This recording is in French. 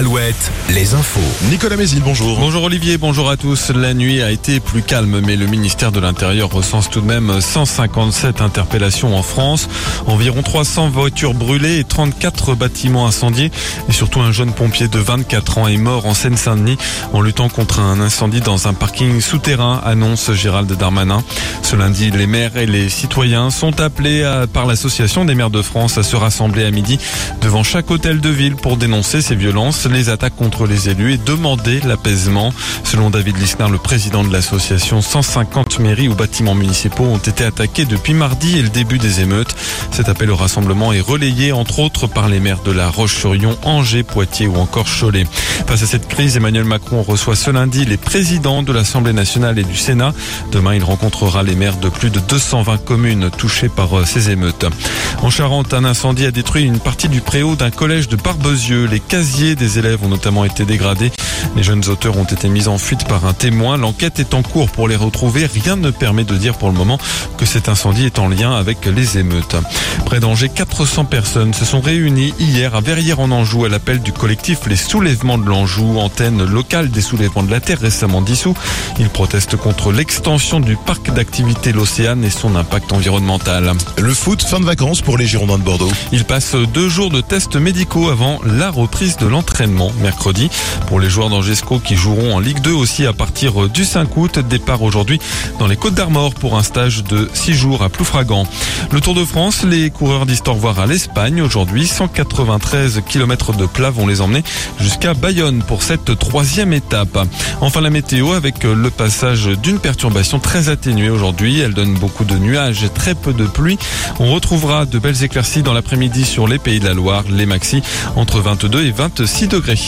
Alouette, les infos. Nicolas Mézil, bonjour. Bonjour Olivier, bonjour à tous. La nuit a été plus calme, mais le ministère de l'Intérieur recense tout de même 157 interpellations en France. Environ 300 voitures brûlées et 34 bâtiments incendiés. Et surtout un jeune pompier de 24 ans est mort en Seine-Saint-Denis en luttant contre un incendie dans un parking souterrain, annonce Gérald Darmanin. Ce lundi, les maires et les citoyens sont appelés par l'Association des maires de France à se rassembler à midi devant chaque hôtel de ville pour dénoncer ces violences les attaques contre les élus et demander l'apaisement. Selon David Lisner, le président de l'association, 150 mairies ou bâtiments municipaux ont été attaqués depuis mardi et le début des émeutes. Cet appel au rassemblement est relayé entre autres par les maires de La Roche-sur-Yon, Angers, Poitiers ou encore Cholet. Face à cette crise, Emmanuel Macron reçoit ce lundi les présidents de l'Assemblée nationale et du Sénat. Demain, il rencontrera les maires de plus de 220 communes touchées par euh, ces émeutes. En Charente, un incendie a détruit une partie du préau d'un collège de Barbezieux. Les casiers des élèves ont notamment été dégradés. Les jeunes auteurs ont été mis en fuite par un témoin. L'enquête est en cours pour les retrouver. Rien ne permet de dire pour le moment que cet incendie est en lien avec les émeutes. Près d'Angers, 400 personnes se sont réunies hier à Verrières en Anjou à l'appel du collectif Les Soulèvements de l'Anjou, antenne locale des soulèvements de la Terre récemment dissous. Ils protestent contre l'extension du parc d'activité L'Océane et son impact environnemental. Le foot, fin de vacances pour les Girondins de Bordeaux. Ils passent deux jours de tests médicaux avant la reprise de l'entraînement mercredi. Pour les joueurs d'Angesco qui joueront en Ligue 2 aussi à partir du 5 août, départ aujourd'hui dans les Côtes d'Armor pour un stage de 6 jours à Ploufragan. Le Tour de France, les coureurs disent au à l'Espagne aujourd'hui. 193 km de plat vont les emmener jusqu'à Bayonne pour cette troisième étape. Enfin la météo avec le passage d'une perturbation très atténuée aujourd'hui. Elle donne beaucoup de nuages et très peu de pluie. On retrouvera de belles éclaircies dans l'après-midi sur les pays de la Loire, les maxi entre 22 et 26 degrés.